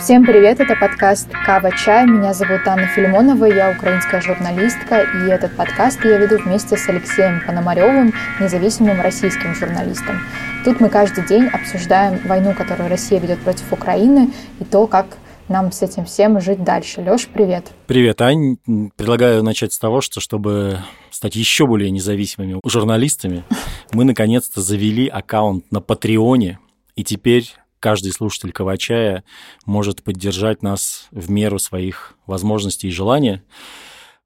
Всем привет, это подкаст «Кава Чай». Меня зовут Анна Филимонова, я украинская журналистка, и этот подкаст я веду вместе с Алексеем Пономаревым, независимым российским журналистом. Тут мы каждый день обсуждаем войну, которую Россия ведет против Украины, и то, как нам с этим всем жить дальше. Лёш, привет. Привет, Ань. Предлагаю начать с того, что чтобы стать еще более независимыми журналистами, мы наконец-то завели аккаунт на Патреоне, и теперь каждый слушатель Кавачая может поддержать нас в меру своих возможностей и желания.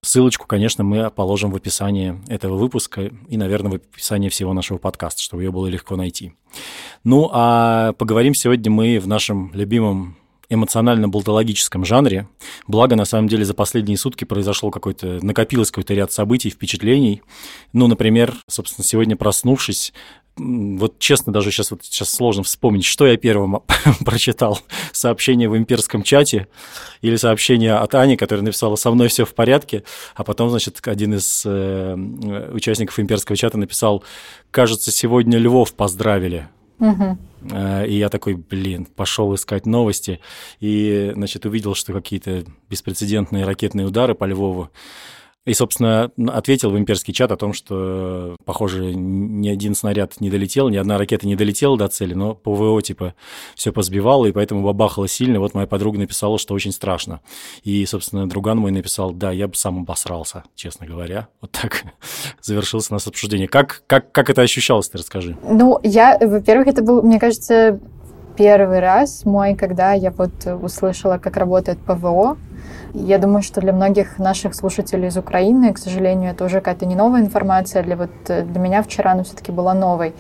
Ссылочку, конечно, мы положим в описании этого выпуска и, наверное, в описании всего нашего подкаста, чтобы ее было легко найти. Ну, а поговорим сегодня мы в нашем любимом эмоционально-болтологическом жанре. Благо, на самом деле, за последние сутки произошло какой-то, накопилось какой-то ряд событий, впечатлений. Ну, например, собственно, сегодня проснувшись, вот честно, даже сейчас, вот сейчас сложно вспомнить, что я первым прочитал. Сообщение в имперском чате или сообщение от Ани, которая написала «Со мной все в порядке», а потом, значит, один из э, участников имперского чата написал «Кажется, сегодня Львов поздравили». Угу. И я такой, блин, пошел искать новости и, значит, увидел, что какие-то беспрецедентные ракетные удары по Львову и, собственно, ответил в имперский чат о том, что, похоже, ни один снаряд не долетел, ни одна ракета не долетела до цели, но ПВО, типа, все позбивало, и поэтому бабахало сильно. Вот моя подруга написала, что очень страшно. И, собственно, друган мой написал, да, я бы сам обосрался, честно говоря. Вот так завершилось у нас обсуждение. Как, как, как это ощущалось, ты расскажи. Ну, я, во-первых, это был, мне кажется, первый раз мой, когда я вот услышала, как работает ПВО, я думаю, что для многих наших слушателей из Украины, к сожалению, это уже какая-то не новая информация. Для, вот, для меня вчера она все-таки была новой.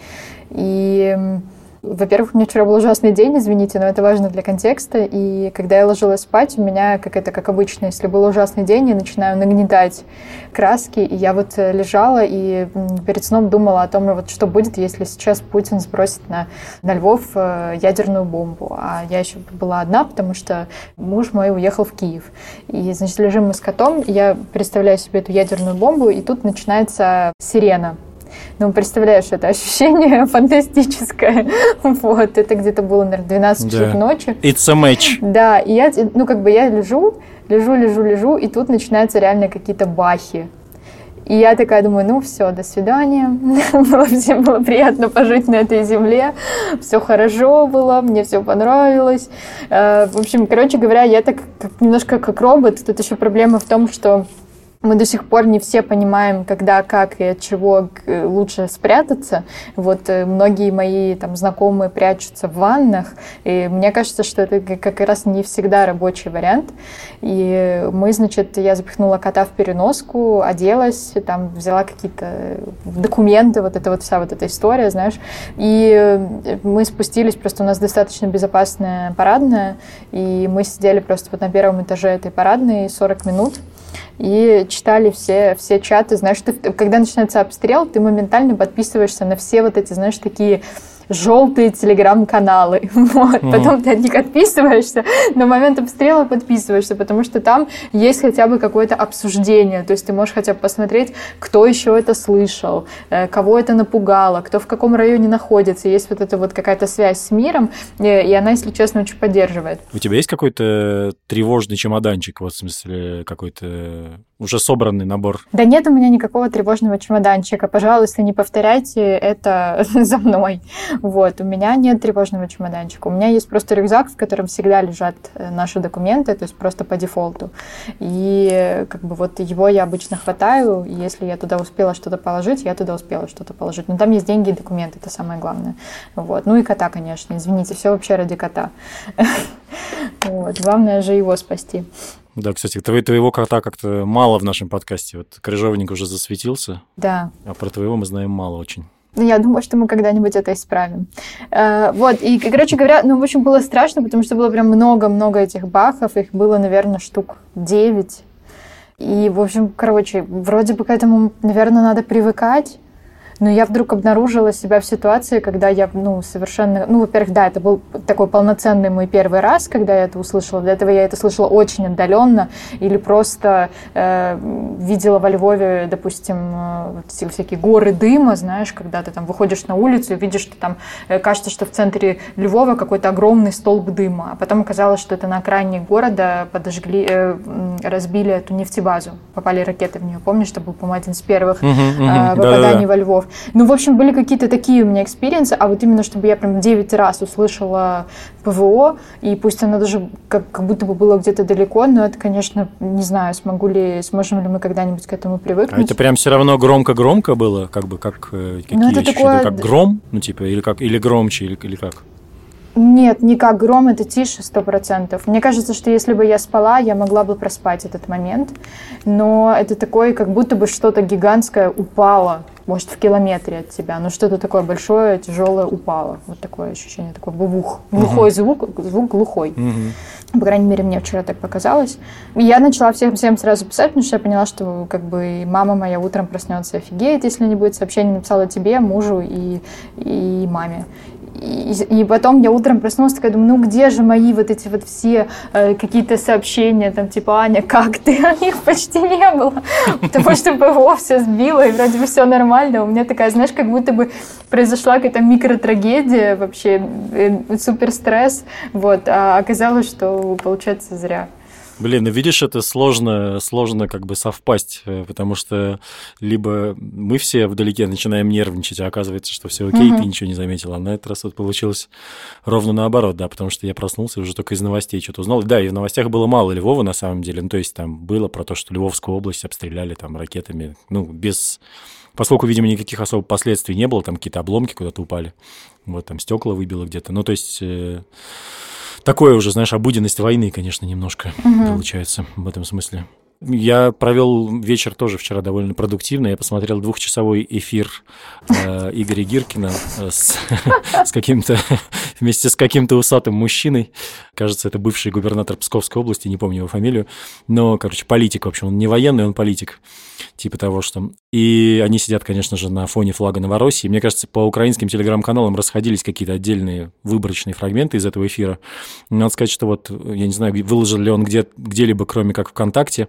И во-первых, у меня вчера был ужасный день, извините, но это важно для контекста. И когда я ложилась спать, у меня, как это, как обычно, если был ужасный день, я начинаю нагнетать краски. И я вот э, лежала и перед сном думала о том, вот что будет, если сейчас Путин сбросит на, на Львов э, ядерную бомбу. А я еще была одна, потому что муж мой уехал в Киев. И, значит, лежим мы с котом, я представляю себе эту ядерную бомбу, и тут начинается сирена ну, представляешь, это ощущение фантастическое. Вот, это где-то было, наверное, 12 часов да. ночи. It's a match. Да, и я, ну, как бы я лежу, лежу, лежу, лежу, и тут начинаются реально какие-то бахи. И я такая думаю, ну все, до свидания. было, всем было приятно пожить на этой земле. Все хорошо было, мне все понравилось. Э, в общем, короче говоря, я так немножко как робот. Тут еще проблема в том, что мы до сих пор не все понимаем, когда, как и от чего лучше спрятаться. Вот э, многие мои там знакомые прячутся в ваннах, и мне кажется, что это как раз не всегда рабочий вариант. И мы, значит, я запихнула кота в переноску, оделась, там взяла какие-то документы, вот это вот вся вот эта история, знаешь. И э, мы спустились, просто у нас достаточно безопасная парадная, и мы сидели просто вот на первом этаже этой парадной 40 минут, и читали все, все чаты. Знаешь, ты, когда начинается обстрел, ты моментально подписываешься на все вот эти, знаешь, такие желтые телеграм-каналы. Вот. Mm-hmm. Потом ты от них отписываешься, но в момент обстрела подписываешься, потому что там есть хотя бы какое-то обсуждение. То есть ты можешь хотя бы посмотреть, кто еще это слышал, э, кого это напугало, кто в каком районе находится. Есть вот эта вот какая-то связь с миром, и она, если честно, очень поддерживает. У тебя есть какой-то тревожный чемоданчик, вот в смысле какой-то уже собранный набор? Да нет у меня никакого тревожного чемоданчика. Пожалуйста, не повторяйте это за мной. Вот, у меня нет тревожного чемоданчика. У меня есть просто рюкзак, в котором всегда лежат э, наши документы, то есть просто по дефолту. И как бы вот его я обычно хватаю, и если я туда успела что-то положить, я туда успела что-то положить. Но там есть деньги и документы, это самое главное. Вот. Ну и кота, конечно, извините, все вообще ради кота. Вот. Главное же его спасти. Да, кстати, твоего кота как-то мало в нашем подкасте. Вот крыжовник уже засветился. Да. А про твоего мы знаем мало очень. Ну, я думаю, что мы когда-нибудь это исправим. Э, вот, и, короче говоря, ну, в общем, было страшно, потому что было прям много-много этих бахов, их было, наверное, штук 9. И, в общем, короче, вроде бы к этому, наверное, надо привыкать, Но я вдруг обнаружила себя в ситуации, когда я, ну, совершенно... Ну, во-первых, да, это был такой полноценный мой первый раз, когда я это услышала. До этого я это слышала очень отдаленно или просто э, видела во Львове, допустим, э, вот всякие горы дыма, знаешь, когда ты там выходишь на улицу и видишь, что там э, кажется, что в центре Львова какой-то огромный столб дыма. А потом оказалось, что это на окраине города подожгли, э, разбили эту нефтебазу. Попали ракеты в нее. Помнишь, что был, по-моему, один из первых. Э, попаданий во Львов. Ну, в общем, были какие-то такие у меня experience ы, а вот именно, чтобы я прям 9 раз услышала ПВО, и пусть оно даже как, как будто бы было где-то далеко, но это, конечно, не знаю, смогу ли, сможем ли мы когда-нибудь к этому привыкнуть. А это прям все равно громко-громко было, как бы, как э, какие ну, это такое... как гром, ну, типа, или как, или громче, или, или как? Нет, не как гром, это тише сто процентов. Мне кажется, что если бы я спала, я могла бы проспать этот момент. Но это такое, как будто бы что-то гигантское упало, может, в километре от тебя. Но что-то такое большое, тяжелое упало. Вот такое ощущение, такой глух. Глухой угу. звук, звук глухой. Угу. По крайней мере, мне вчера так показалось. И я начала всем, всем сразу писать, потому что я поняла, что как бы мама моя утром проснется офигеет, если не будет сообщения. Написала тебе, мужу и, и маме. И, и потом я утром проснулась, такая думаю, ну где же мои вот эти вот все э, какие-то сообщения, там типа, Аня, как ты? А их почти не было, потому что ПВО все сбило, и вроде бы все нормально. У меня такая, знаешь, как будто бы произошла какая-то микротрагедия, вообще э, супер стресс, вот, а оказалось, что получается зря. Блин, ну видишь, это сложно, сложно как бы совпасть, э, потому что либо мы все вдалеке начинаем нервничать, а оказывается, что все окей, угу. ты ничего не заметила. А на этот раз вот получилось ровно наоборот, да, потому что я проснулся уже только из новостей что-то узнал. Да, и в новостях было мало Львова на самом деле, ну то есть там было про то, что Львовскую область обстреляли там ракетами, ну без поскольку, видимо, никаких особых последствий не было, там какие-то обломки куда-то упали, вот там стекла выбило где-то, ну то есть э, такое уже, знаешь, обыденность войны, конечно, немножко угу. получается в этом смысле. Я провел вечер тоже вчера довольно продуктивно. Я посмотрел двухчасовой эфир э, Игоря Гиркина э, с, с каким-то вместе с каким-то усатым мужчиной. Кажется, это бывший губернатор Псковской области, не помню его фамилию. Но, короче, политик, в общем, он не военный, он политик. Типа того, что... И они сидят, конечно же, на фоне флага Новороссии. Мне кажется, по украинским телеграм-каналам расходились какие-то отдельные выборочные фрагменты из этого эфира. Надо сказать, что вот, я не знаю, выложил ли он где- где-либо, кроме как ВКонтакте,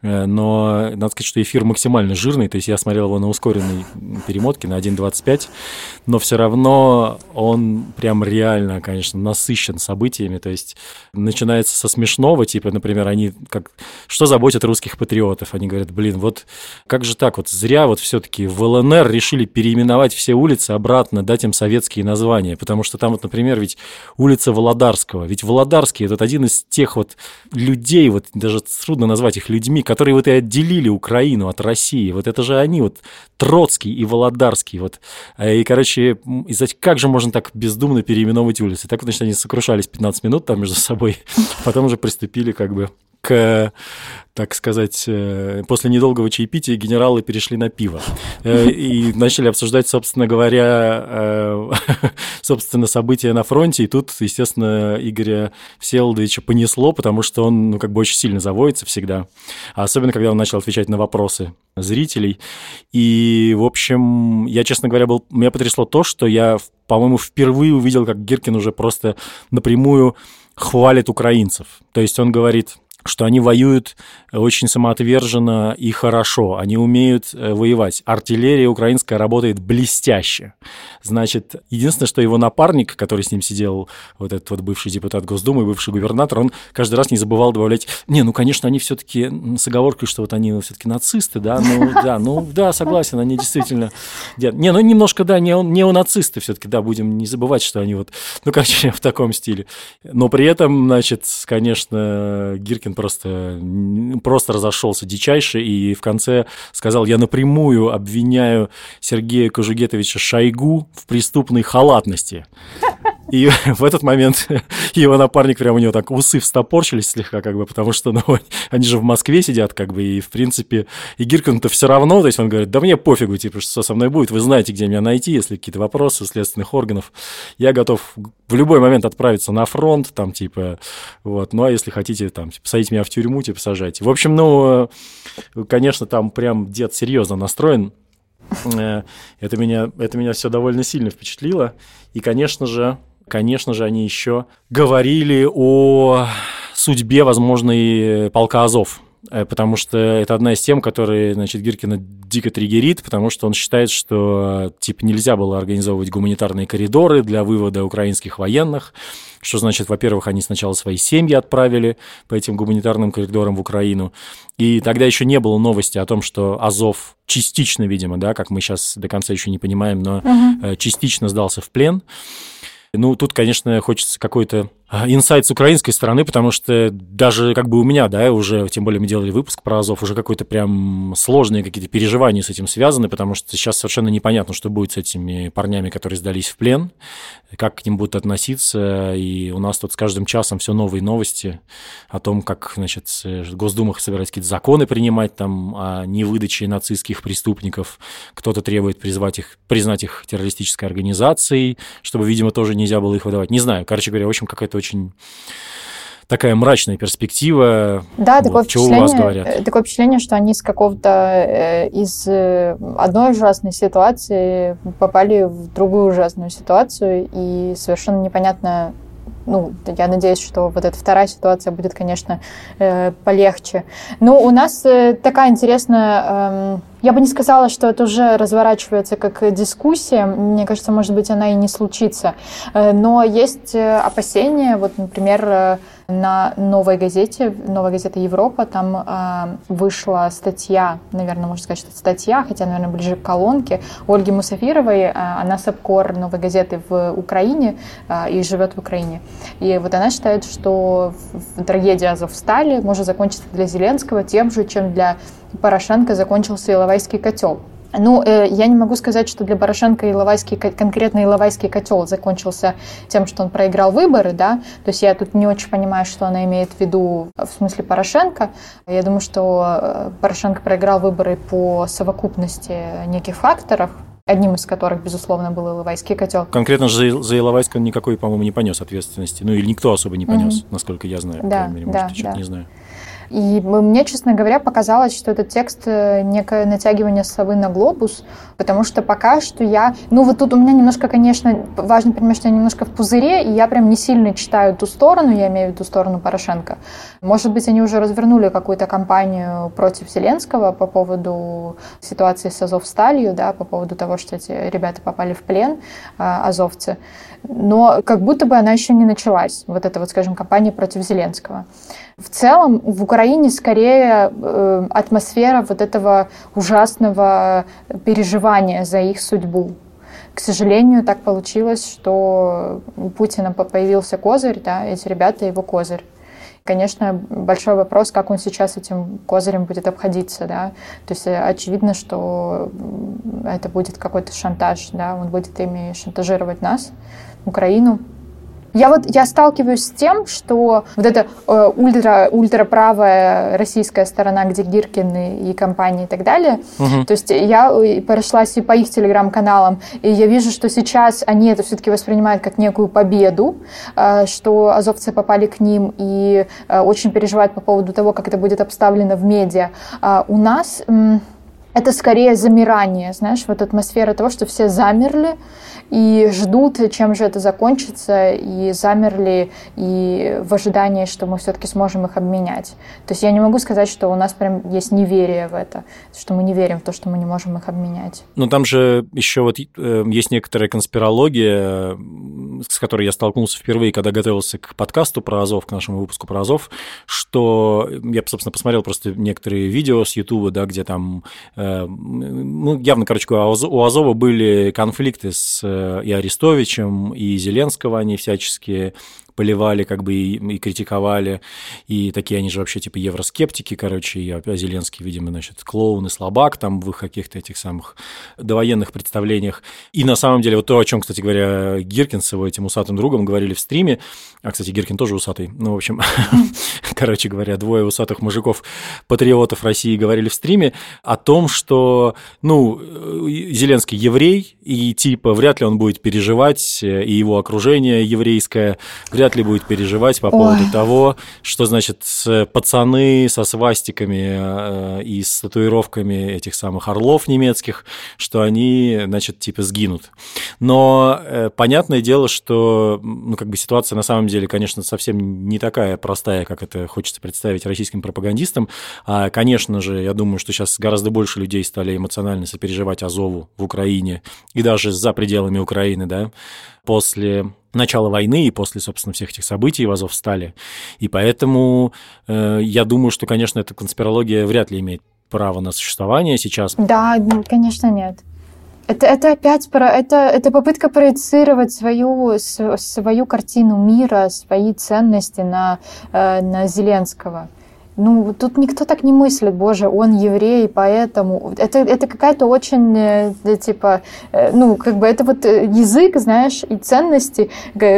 но надо сказать, что эфир максимально жирный, то есть я смотрел его на ускоренной перемотке на 1.25, но все равно он прям реально, конечно, насыщен событиями, то есть начинается со смешного, типа, например, они как, что заботит русских патриотов, они говорят, блин, вот как же так, вот зря вот все-таки в ЛНР решили переименовать все улицы обратно, дать им советские названия, потому что там вот, например, ведь улица Володарского, ведь Володарский это один из тех вот людей, вот даже трудно назвать их людьми, которые вот и отделили Украину от России. Вот это же они, вот Троцкий и Володарский. Вот. А, и, короче, как же можно так бездумно переименовывать улицы? Так вот, значит, они сокрушались 15 минут там между собой, потом уже приступили как бы к, так сказать, э, после недолгого чаепития генералы перешли на пиво э, и начали обсуждать, собственно говоря, э, собственно, события на фронте. И тут, естественно, Игоря Всеволодовича понесло, потому что он, ну, как бы очень сильно заводится всегда. Особенно, когда он начал отвечать на вопросы зрителей. И, в общем, я, честно говоря, был... Меня потрясло то, что я, по-моему, впервые увидел, как Гиркин уже просто напрямую хвалит украинцев. То есть он говорит что они воюют очень самоотверженно и хорошо. Они умеют э, воевать. Артиллерия украинская работает блестяще. Значит, единственное, что его напарник, который с ним сидел, вот этот вот бывший депутат Госдумы, бывший губернатор, он каждый раз не забывал добавлять, не, ну, конечно, они все-таки с оговоркой, что вот они все-таки нацисты, да, ну, да, ну, да, согласен, они действительно... Не, ну, немножко, да, не неонацисты все-таки, да, будем не забывать, что они вот, ну, короче, в таком стиле. Но при этом, значит, конечно, Гиркин просто, просто разошелся дичайше и в конце сказал, я напрямую обвиняю Сергея Кожугетовича Шойгу в преступной халатности. И в этот момент его напарник прямо у него так усы встопорчились слегка, как бы, потому что, ну, они же в Москве сидят, как бы, и, в принципе, и Гиркин-то все равно, то есть он говорит, да мне пофигу, типа, что со мной будет, вы знаете, где меня найти, если какие-то вопросы следственных органов. Я готов в любой момент отправиться на фронт, там, типа, вот, ну, а если хотите, там, типа, посадить меня в тюрьму, типа, сажайте. В общем, ну, конечно, там прям дед серьезно настроен, Э, это меня, это меня все довольно сильно впечатлило. И, конечно же, конечно же, они еще говорили о судьбе возможной полка Азов Э, потому что это одна из тем, которые, значит, Гиркина дико триггерит, потому что он считает, что, типа, нельзя было организовывать гуманитарные коридоры для вывода украинских военных, что значит, во-первых, они сначала свои семьи отправили по этим гуманитарным коридорам в Украину, и тогда еще не было новости о том, что Азов частично, видимо, да, как мы сейчас до конца еще не понимаем, но угу. частично сдался в плен. Ну, тут, конечно, хочется какой-то инсайт с украинской стороны, потому что даже как бы у меня, да, уже, тем более мы делали выпуск про Азов, уже какой-то прям сложные какие-то переживания с этим связаны, потому что сейчас совершенно непонятно, что будет с этими парнями, которые сдались в плен, как к ним будут относиться, и у нас тут с каждым часом все новые новости о том, как, значит, Госдума собирается какие-то законы принимать там о невыдаче нацистских преступников, кто-то требует призвать их, признать их террористической организацией, чтобы, видимо, тоже нельзя было их выдавать. Не знаю, короче говоря, в общем, какая-то очень такая мрачная перспектива. Да, вот, такое, впечатление, у вас говорят? Э, такое впечатление, что они из какого-то, э, из э, одной ужасной ситуации попали в другую ужасную ситуацию, и совершенно непонятно, ну, я надеюсь, что вот эта вторая ситуация будет, конечно, э, полегче. Ну, у нас э, такая интересная... Э, я бы не сказала, что это уже разворачивается как дискуссия. Мне кажется, может быть, она и не случится. Э, но есть опасения. Вот, например, на новой газете, новая газета Европа, там вышла статья, наверное, можно сказать, что статья, хотя, наверное, ближе к колонке, Ольги Мусафировой. Она сапкор новой газеты в Украине и живет в Украине. И вот она считает, что трагедия Азовстали может закончиться для Зеленского тем же, чем для Порошенко закончился Иловайский котел. Ну, э, я не могу сказать, что для Порошенко Иловайский, конкретно Иловайский котел закончился тем, что он проиграл выборы, да, то есть я тут не очень понимаю, что она имеет в виду в смысле Порошенко. Я думаю, что э, Порошенко проиграл выборы по совокупности неких факторов, одним из которых, безусловно, был Иловайский котел. Конкретно же за Иловайск он никакой, по-моему, не понес ответственности. Ну, или никто особо не понес, mm-hmm. насколько я знаю. Да, мере, может, да, я да. не знаю. И мне, честно говоря, показалось, что этот текст э, некое натягивание совы на глобус, потому что пока что я... Ну вот тут у меня немножко, конечно, важно понимать, что я немножко в пузыре, и я прям не сильно читаю ту сторону, я имею в виду сторону Порошенко. Может быть, они уже развернули какую-то кампанию против Зеленского по поводу ситуации с Азовсталью, да, по поводу того, что эти ребята попали в плен, а, азовцы. Но как будто бы она еще не началась, вот эта вот, скажем, кампания против Зеленского. В целом в Украине скорее э, атмосфера вот этого ужасного переживания за их судьбу. К сожалению, так получилось, что у Путина появился козырь, да, эти ребята его козырь. Конечно, большой вопрос, как он сейчас этим козырем будет обходиться, да. То есть э, очевидно, что это будет какой-то шантаж, да, он будет ими шантажировать нас, Украину, я вот я сталкиваюсь с тем, что вот эта э, ультра ультраправая российская сторона, где Гиркин и, и компании и так далее. Угу. То есть я э, прошлась и по их телеграм-каналам, и я вижу, что сейчас они это все-таки воспринимают как некую победу, э, что азовцы попали к ним и э, очень переживают по поводу того, как это будет обставлено в медиа. Э, у нас э, это скорее замирание, знаешь, вот атмосфера того, что все замерли, и ждут, чем же это закончится, и замерли, и в ожидании, что мы все-таки сможем их обменять. То есть я не могу сказать, что у нас прям есть неверие в это, что мы не верим в то, что мы не можем их обменять. Но там же еще вот э, есть некоторая конспирология, с которой я столкнулся впервые, когда готовился к подкасту про Азов, к нашему выпуску про Азов, что я, собственно, посмотрел просто некоторые видео с Ютуба, да, где там, э, ну, явно, короче, у Азова были конфликты с и Арестовичем, и Зеленского они всячески поливали, как бы и, и критиковали, и такие они же вообще типа евроскептики, короче, и а Зеленский, видимо, значит, клоун и слабак там в их каких-то этих самых довоенных представлениях. И на самом деле вот то, о чем, кстати говоря, Гиркин с его этим усатым другом говорили в стриме, а, кстати, Гиркин тоже усатый, ну, в общем, короче говоря, двое усатых мужиков, патриотов России говорили в стриме о том, что, ну, Зеленский еврей, и типа вряд ли он будет переживать, и его окружение еврейское, вряд вряд ли будет переживать по поводу Ой. того, что, значит, пацаны со свастиками э, и с татуировками этих самых орлов немецких, что они, значит, типа сгинут. Но э, понятное дело, что, ну, как бы ситуация на самом деле, конечно, совсем не такая простая, как это хочется представить российским пропагандистам. А, конечно же, я думаю, что сейчас гораздо больше людей стали эмоционально сопереживать Азову в Украине и даже за пределами Украины, да, после начала войны и после, собственно, всех этих событий в Азовстале. И поэтому э, я думаю, что, конечно, эта конспирология вряд ли имеет право на существование сейчас. Да, конечно, нет. Это, это опять про это, это попытка проецировать свою, свою картину мира, свои ценности на, э, на Зеленского. Ну, тут никто так не мыслит, боже, он еврей, поэтому... Это, это какая-то очень, э, типа, э, ну, как бы это вот э, язык, знаешь, и ценности,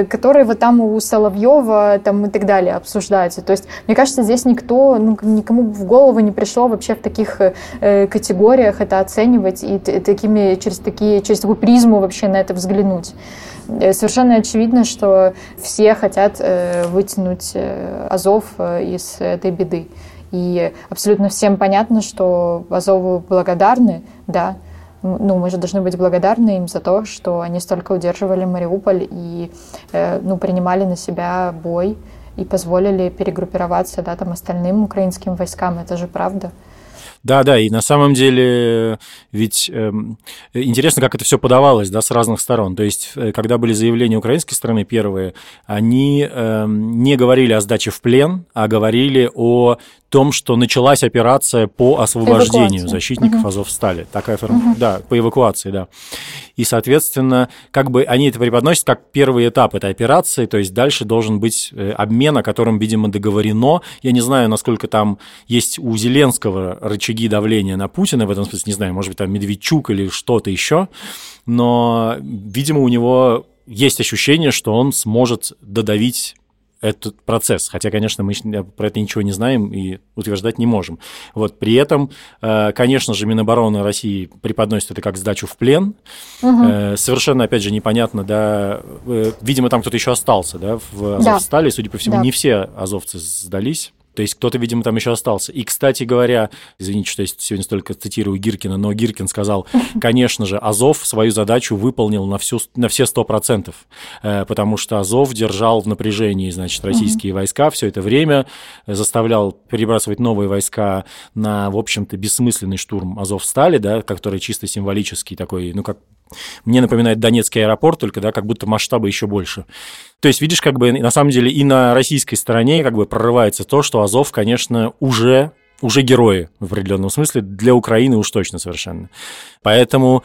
которые вот там у Соловьева там и так далее обсуждаются. То есть, мне кажется, здесь никто, ну, никому в голову не пришло вообще в таких категориях это оценивать и такими, через такие, через такую призму вообще на это взглянуть. Э, совершенно очевидно, что все хотят э, вытянуть э, Азов из этой беды. И абсолютно всем понятно, что Азову благодарны, да, ну, мы же должны быть благодарны им за то, что они столько удерживали Мариуполь и ну, принимали на себя бой и позволили перегруппироваться да, там, остальным украинским войскам. Это же правда. Да, да, и на самом деле ведь э, интересно, как это все подавалось, да, с разных сторон. То есть, э, когда были заявления украинской стороны первые, они э, не говорили о сдаче в плен, а говорили о том, что началась операция по освобождению Эвакуация. защитников угу. Азовстали. Такая форма, угу. да, по эвакуации, да. И, соответственно, как бы они это преподносят как первый этап этой операции, то есть дальше должен быть э, обмен, о котором, видимо, договорено. Я не знаю, насколько там есть у Зеленского рычаги давления на Путина, в этом смысле, не знаю, может быть, там Медведчук или что-то еще, но, видимо, у него есть ощущение, что он сможет додавить этот процесс. Хотя, конечно, мы про это ничего не знаем и утверждать не можем. Вот, при этом, э, конечно же, Минобороны России преподносит это как сдачу в плен. Угу. Совершенно, опять же, непонятно, да, э, видимо, там кто-то еще остался, да, в Азовстале, да. судя по всему, да. не все азовцы сдались. То есть кто-то, видимо, там еще остался. И, кстати говоря, извините, что я сегодня столько цитирую Гиркина, но Гиркин сказал, конечно же, Азов свою задачу выполнил на, всю, на все сто процентов, э, потому что Азов держал в напряжении, значит, российские войска все это время, заставлял перебрасывать новые войска на, в общем-то, бессмысленный штурм Азов стали, да, который чисто символический такой, ну, как мне напоминает Донецкий аэропорт, только, да, как будто масштабы еще больше. То есть, видишь, как бы на самом деле и на российской стороне как бы прорывается то, что Азов, конечно, уже уже герои в определенном смысле, для Украины уж точно совершенно. Поэтому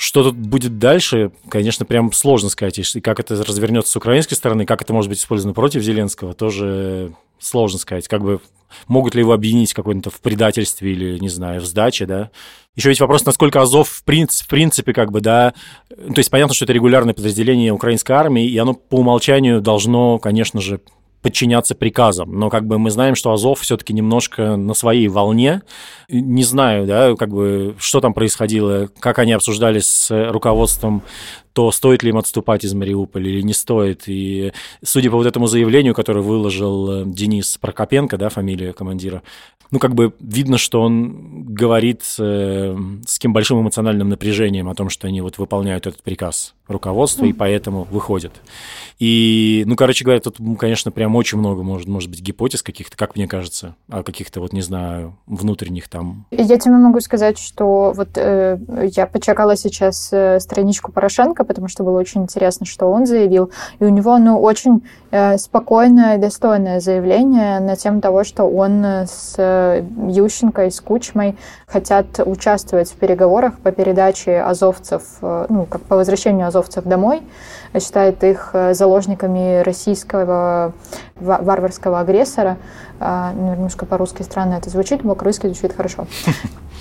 что тут будет дальше, конечно, прям сложно сказать. И как это развернется с украинской стороны, как это может быть использовано против Зеленского, тоже сложно сказать. Как бы могут ли его объединить какой-то в предательстве или, не знаю, в сдаче, да. Еще ведь вопрос, насколько Азов в, принципе, в принципе, как бы, да, то есть понятно, что это регулярное подразделение украинской армии, и оно по умолчанию должно, конечно же, подчиняться приказам. Но как бы мы знаем, что Азов все-таки немножко на своей волне. Не знаю, да, как бы, что там происходило, как они обсуждали с руководством то стоит ли им отступать из Мариуполя или не стоит. И судя по вот этому заявлению, которое выложил э, Денис Прокопенко, да, фамилия командира, ну, как бы видно, что он говорит э, с каким большим эмоциональным напряжением о том, что они вот выполняют этот приказ руководства, и поэтому выходят. И, ну, короче говоря, тут, конечно, прям очень много, может, может быть, гипотез каких-то, как мне кажется, о каких-то, вот, не знаю, внутренних там. Я тебе могу сказать, что вот э, я почекала сейчас э, страничку Порошенко, потому что было очень интересно, что он заявил, и у него, ну, очень э, спокойное достойное заявление на тему того, что он с э, Ющенко и с Кучмой хотят участвовать в переговорах по передаче азовцев, э, ну, как по возвращению азовцев домой, считает их э, заложниками российского варварского агрессора. А, ну, немножко по-русски странно это звучит, но по-русски звучит хорошо.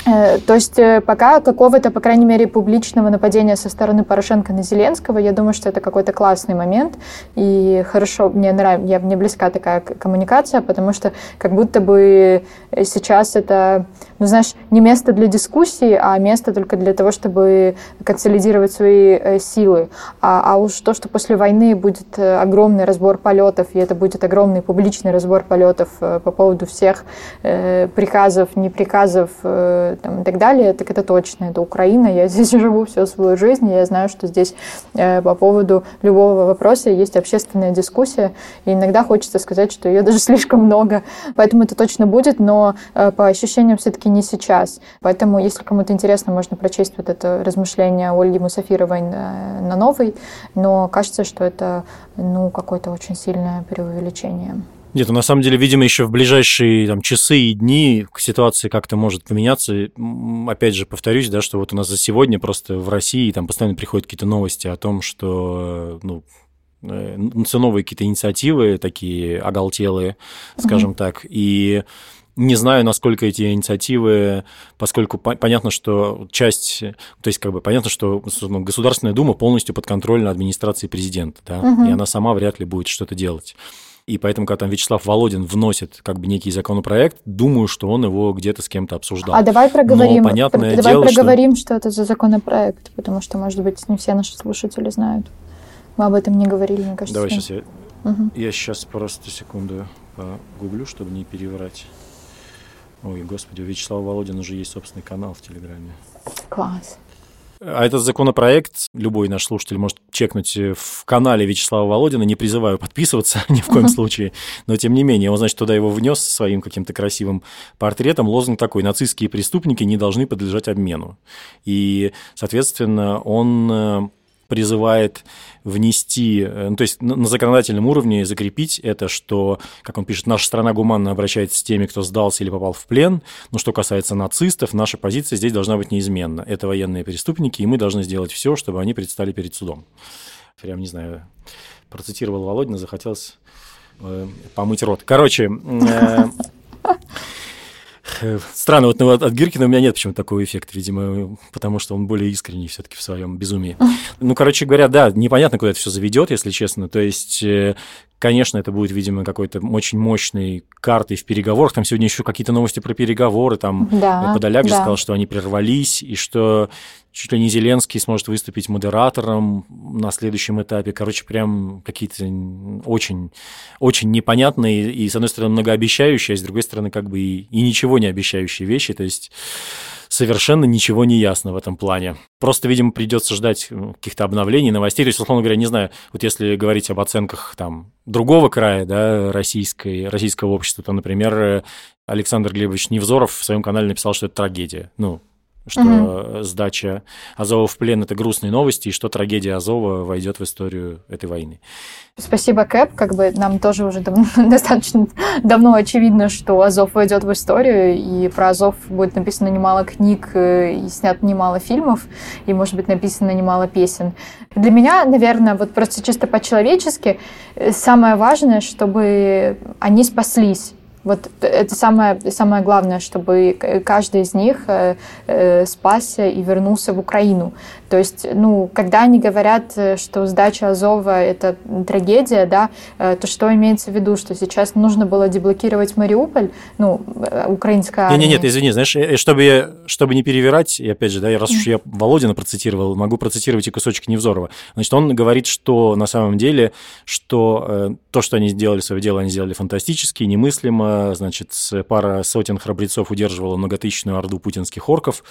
Э, то есть э, пока какого-то, по крайней мере, публичного нападения со стороны Порошенко на Зеленского, я думаю, что это какой-то классный момент. И хорошо, мне нравится, я, мне близка такая коммуникация, потому что как будто бы сейчас это, ну знаешь, не место для дискуссии, а место только для того, чтобы консолидировать свои э, силы. А, а уж то, что после войны будет огромный разбор полетов, и это будет огромный публичный разбор полетов по поводу всех э, приказов, не приказов, э, там, и так далее, так это точно, это Украина, я здесь живу всю свою жизнь, я знаю, что здесь э, по поводу любого вопроса есть общественная дискуссия, и иногда хочется сказать, что ее даже слишком много, поэтому это точно будет, но э, по ощущениям все-таки не сейчас. Поэтому, если кому-то интересно, можно прочесть вот это размышление Ольги Мусафировой на, на новой, но кажется, что это ну, какое-то очень сильное преувеличение. Нет, ну, на самом деле, видимо, еще в ближайшие там, часы и дни ситуация как-то может поменяться. Опять же, повторюсь, да, что вот у нас за сегодня просто в России там постоянно приходят какие-то новости о том, что ну, э, новые какие-то инициативы такие оголтелые, скажем mm-hmm. так, и не знаю, насколько эти инициативы, поскольку понятно, что часть, то есть как бы понятно, что ну, Государственная Дума полностью подконтрольна администрации президента, да, угу. и она сама вряд ли будет что-то делать. И поэтому, когда там Вячеслав Володин вносит как бы некий законопроект, думаю, что он его где-то с кем-то обсуждал. А давай проговорим, Но понятное давай дело, проговорим, что... что это за законопроект, потому что, может быть, не все наши слушатели знают. Мы об этом не говорили, мне кажется. Давай сейчас я, угу. я сейчас просто секунду погуглю, чтобы не переврать. Ой, господи, у Вячеслава Володина уже есть собственный канал в Телеграме. Класс. А этот законопроект любой наш слушатель может чекнуть в канале Вячеслава Володина. Не призываю подписываться ни в коем случае, но тем не менее, он, значит, туда его внес своим каким-то красивым портретом. Лозунг такой: нацистские преступники не должны подлежать обмену. И, соответственно, он э, призывает внести, э, ну, то есть на законодательном уровне закрепить это, что, как он пишет, наша страна гуманно обращается с теми, кто сдался или попал в плен, но что касается нацистов, наша позиция здесь должна быть неизменна. Это военные преступники, и мы должны сделать все, чтобы они предстали перед судом. Прям, не знаю, процитировал Володина, захотелось э, помыть рот. Короче, э, Странно, вот ну, от Гиркина у меня нет почему-то такого эффекта, видимо, потому что он более искренний все-таки в своем безумии. Ну, короче говоря, да, непонятно, куда это все заведет, если честно. То есть, э, Конечно, это будет, видимо, какой-то очень мощной картой в переговорах. Там сегодня еще какие-то новости про переговоры. Там да, Подоляк да. же сказал, что они прервались, и что чуть ли не Зеленский сможет выступить модератором на следующем этапе. Короче, прям какие-то очень, очень непонятные и, с одной стороны, многообещающие, а с другой стороны, как бы и, и ничего не обещающие вещи. То есть совершенно ничего не ясно в этом плане. Просто, видимо, придется ждать каких-то обновлений, новостей. То есть, условно говоря, не знаю, вот если говорить об оценках там другого края, да, российской, российского общества, то, например, Александр Глебович Невзоров в своем канале написал, что это трагедия. Ну, что угу. сдача Азова в плен – это грустные новости, и что трагедия Азова войдет в историю этой войны. Спасибо, Кэп. Как бы нам тоже уже дав- достаточно давно очевидно, что Азов войдет в историю, и про Азов будет написано немало книг, э, и снят немало фильмов, и, может быть, написано немало песен. Для меня, наверное, вот просто чисто по-человечески, э, самое важное, чтобы они спаслись вот это самое, самое главное, чтобы каждый из них э, э, спасся и вернулся в Украину. То есть, ну, когда они говорят, э, что сдача Азова – это трагедия, да, то что имеется в виду? Что сейчас нужно было деблокировать Мариуполь, ну, украинская армия? Нет, нет, извини, знаешь, чтобы, я, чтобы не перевирать, и опять же, да, раз уж я Володина процитировал, могу процитировать и кусочек Невзорова. Значит, он говорит, что на самом деле, что то, что они сделали свое дело, они сделали фантастически, немыслимо, значит, пара сотен храбрецов удерживала многотысячную орду путинских орков.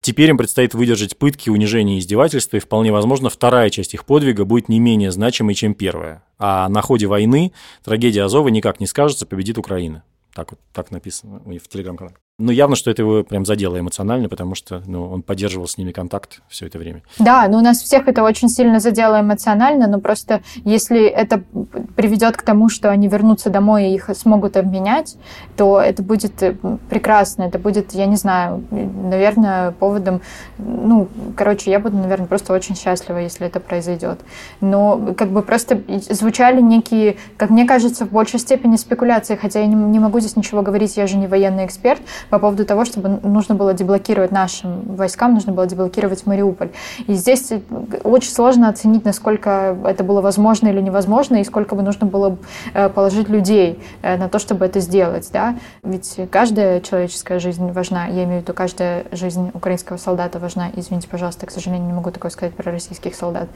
Теперь им предстоит выдержать пытки, унижения и издевательства, и вполне возможно вторая часть их подвига будет не менее значимой, чем первая. А на ходе войны трагедия Азова никак не скажется, победит Украина. Так вот, так написано в телеграм-канале. Ну, явно, что это его прям задело эмоционально, потому что ну, он поддерживал с ними контакт все это время. Да, ну у нас всех это очень сильно задело эмоционально, но просто если это приведет к тому, что они вернутся домой и их смогут обменять, то это будет э, прекрасно, это будет, я не знаю, наверное, поводом, ну, короче, я буду, наверное, просто очень счастлива, если это произойдет. Но как бы просто звучали некие, как мне кажется, в большей степени спекуляции, хотя я не, не могу здесь ничего говорить, я же не военный эксперт, по поводу того, чтобы нужно было деблокировать нашим войскам, нужно было деблокировать Мариуполь. И здесь очень сложно оценить, насколько это было возможно или невозможно, и сколько бы нужно было э, положить людей э, на то, чтобы это сделать. Да? Ведь каждая человеческая жизнь важна, я имею в виду, каждая жизнь украинского солдата важна. Извините, пожалуйста, к сожалению, не могу такое сказать про российских солдат.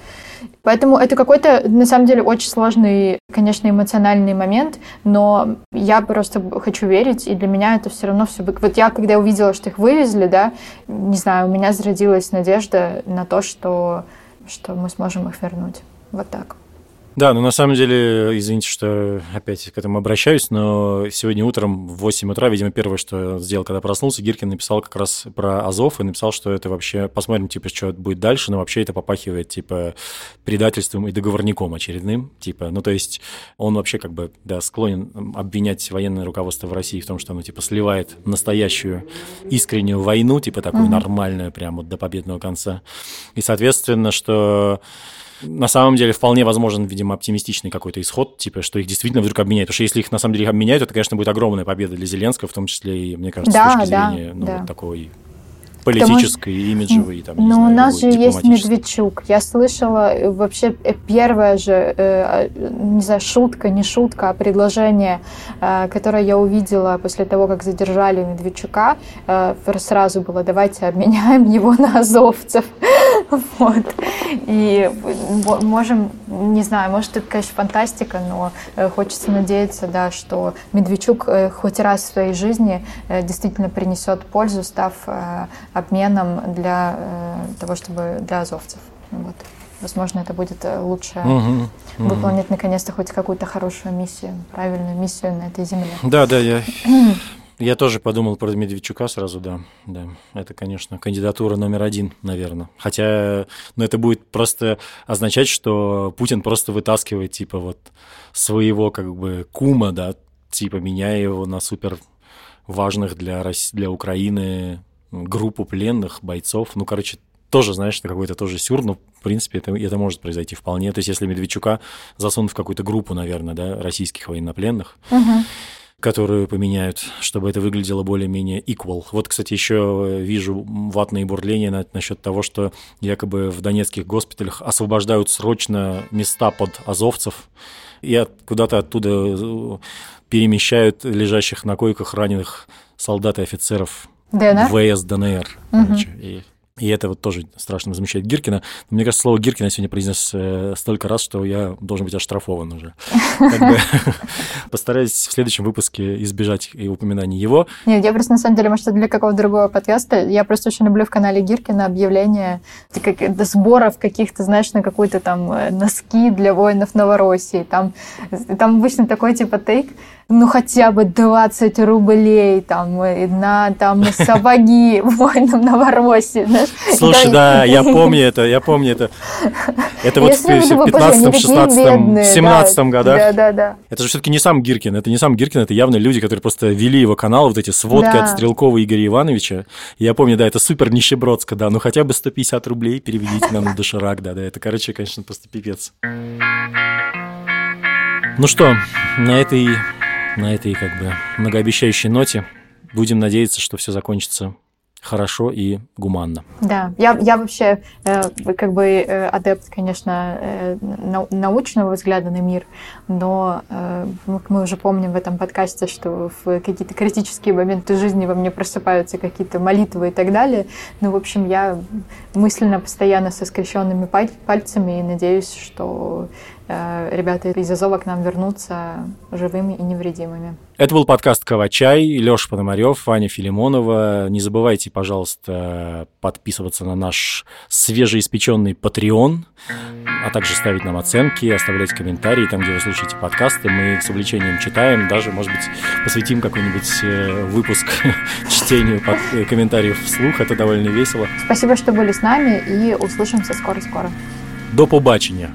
Поэтому это какой-то, на самом деле, очень сложный, конечно, эмоциональный момент, но я просто хочу верить, и для меня это все равно все... Вот я, когда увидела, что их вывезли, да, не знаю, у меня зародилась надежда на то, что, что мы сможем их вернуть. Вот так. Да, ну на самом деле, извините, что опять к этому обращаюсь, но сегодня утром в 8 утра, видимо, первое, что сделал, когда проснулся, Гиркин написал как раз про Азов и написал, что это вообще, посмотрим, типа, что будет дальше, но вообще это попахивает, типа, предательством и договорником очередным, типа, ну то есть он вообще как бы, да, склонен обвинять военное руководство в России в том, что оно, типа, сливает настоящую искреннюю войну, типа, такую mm-hmm. нормальную, прям вот до победного конца. И, соответственно, что на самом деле вполне возможен, видимо, оптимистичный какой-то исход, типа, что их действительно вдруг обменяют. Потому что если их на самом деле обменяют, это, конечно, будет огромная победа для Зеленского, в том числе и, мне кажется, да, с точки да, зрения ну, да. вот такой политической, Потому... имиджевой. Там, Но знаю, у нас же есть Медведчук. Я слышала э, вообще э, первая же, э, а, не знаю, шутка, не шутка, а предложение, которое я увидела после того, как задержали Медведчука, сразу было, давайте обменяем его на азовцев. Вот. И можем, не знаю, может, это, конечно, фантастика, но хочется надеяться, да, что Медведчук хоть раз в своей жизни действительно принесет пользу, став обменом для того, чтобы для азовцев. Вот. Возможно, это будет лучше угу, выполнить угу. наконец-то хоть какую-то хорошую миссию, правильную миссию на этой земле. Да, да, я Я тоже подумал про Медведчука сразу, да. да. Это, конечно, кандидатура номер один, наверное. Хотя, ну, это будет просто означать, что Путин просто вытаскивает, типа, вот своего, как бы, кума, да, типа, меняя его на супер важных для, России, для Украины группу пленных бойцов. Ну, короче, тоже, знаешь, какой-то тоже сюр, но, в принципе, это, это может произойти вполне. То есть, если Медведчука засунут в какую-то группу, наверное, да, российских военнопленных, угу которую поменяют, чтобы это выглядело более-менее equal. Вот, кстати, еще вижу ватные бурления на, насчет того, что якобы в донецких госпиталях освобождают срочно места под азовцев и куда-то оттуда э, перемещают лежащих на койках раненых солдат и офицеров ДНР? ВС ДНР. Угу. Короче, и и это вот тоже страшно возмущает Гиркина. Но мне кажется, слово Гиркина сегодня произнес э, столько раз, что я должен быть оштрафован уже. Постараюсь в следующем выпуске избежать и упоминаний его. Нет, я просто на самом деле, может, для какого-то другого подкаста. Я просто очень люблю в канале Гиркина объявления сборов каких-то, знаешь, на какой-то там э, носки для воинов Новороссии. Там, там обычно такой типа тейк ну хотя бы 20 рублей там на там сапоги воинам Новороссии. Знаешь? Слушай, да, я помню это, я помню это. Это вот в 15 16 17 годах. Да, да, да. Это же все-таки не сам Гиркин, это не сам Гиркин, это явно люди, которые просто вели его канал, вот эти сводки от Стрелкова Игоря Ивановича. Я помню, да, это супер нищебродско, да, ну хотя бы 150 рублей переведите нам на доширак, да, да, это, короче, конечно, просто пипец. Ну что, на этой на этой как бы многообещающей ноте будем надеяться, что все закончится хорошо и гуманно. Да, я, я вообще э, как бы э, адепт, конечно, э, научного взгляда на мир, но э, мы уже помним в этом подкасте, что в какие-то критические моменты жизни во мне просыпаются какие-то молитвы и так далее. Ну, в общем, я мысленно постоянно со скрещенными пальцами и надеюсь, что ребята из Азова к нам вернутся живыми и невредимыми. Это был подкаст «Кавачай». Леша Пономарев, Ваня Филимонова. Не забывайте, пожалуйста, подписываться на наш свежеиспеченный Patreon, а также ставить нам оценки, оставлять комментарии там, где вы слушаете подкасты. Мы их с увлечением читаем. Даже, может быть, посвятим какой-нибудь э, выпуск чтению э, комментариев вслух. Это довольно весело. Спасибо, что были с нами, и услышимся скоро-скоро. До побачення!